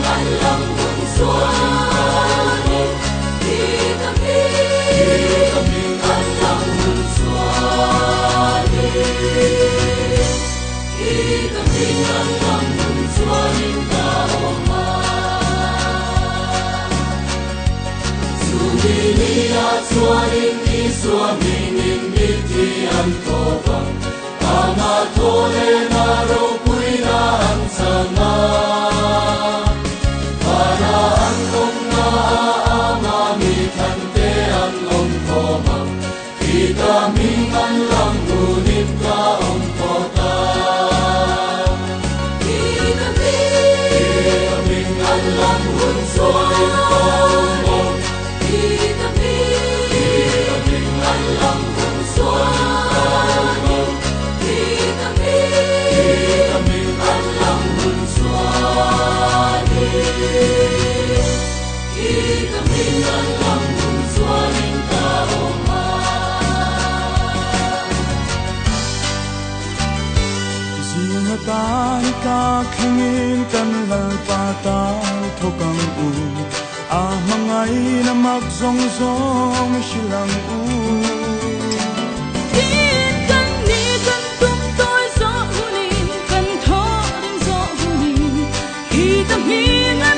ngan lam mun soy ko đi Kita ming Singa tan ka khingin kan lal pata thokang u A mangai na mak zong zong shilang u Hãy subscribe cho kênh Ghiền Mì Gõ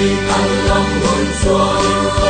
Để không bỏ lỡ những video hấp dẫn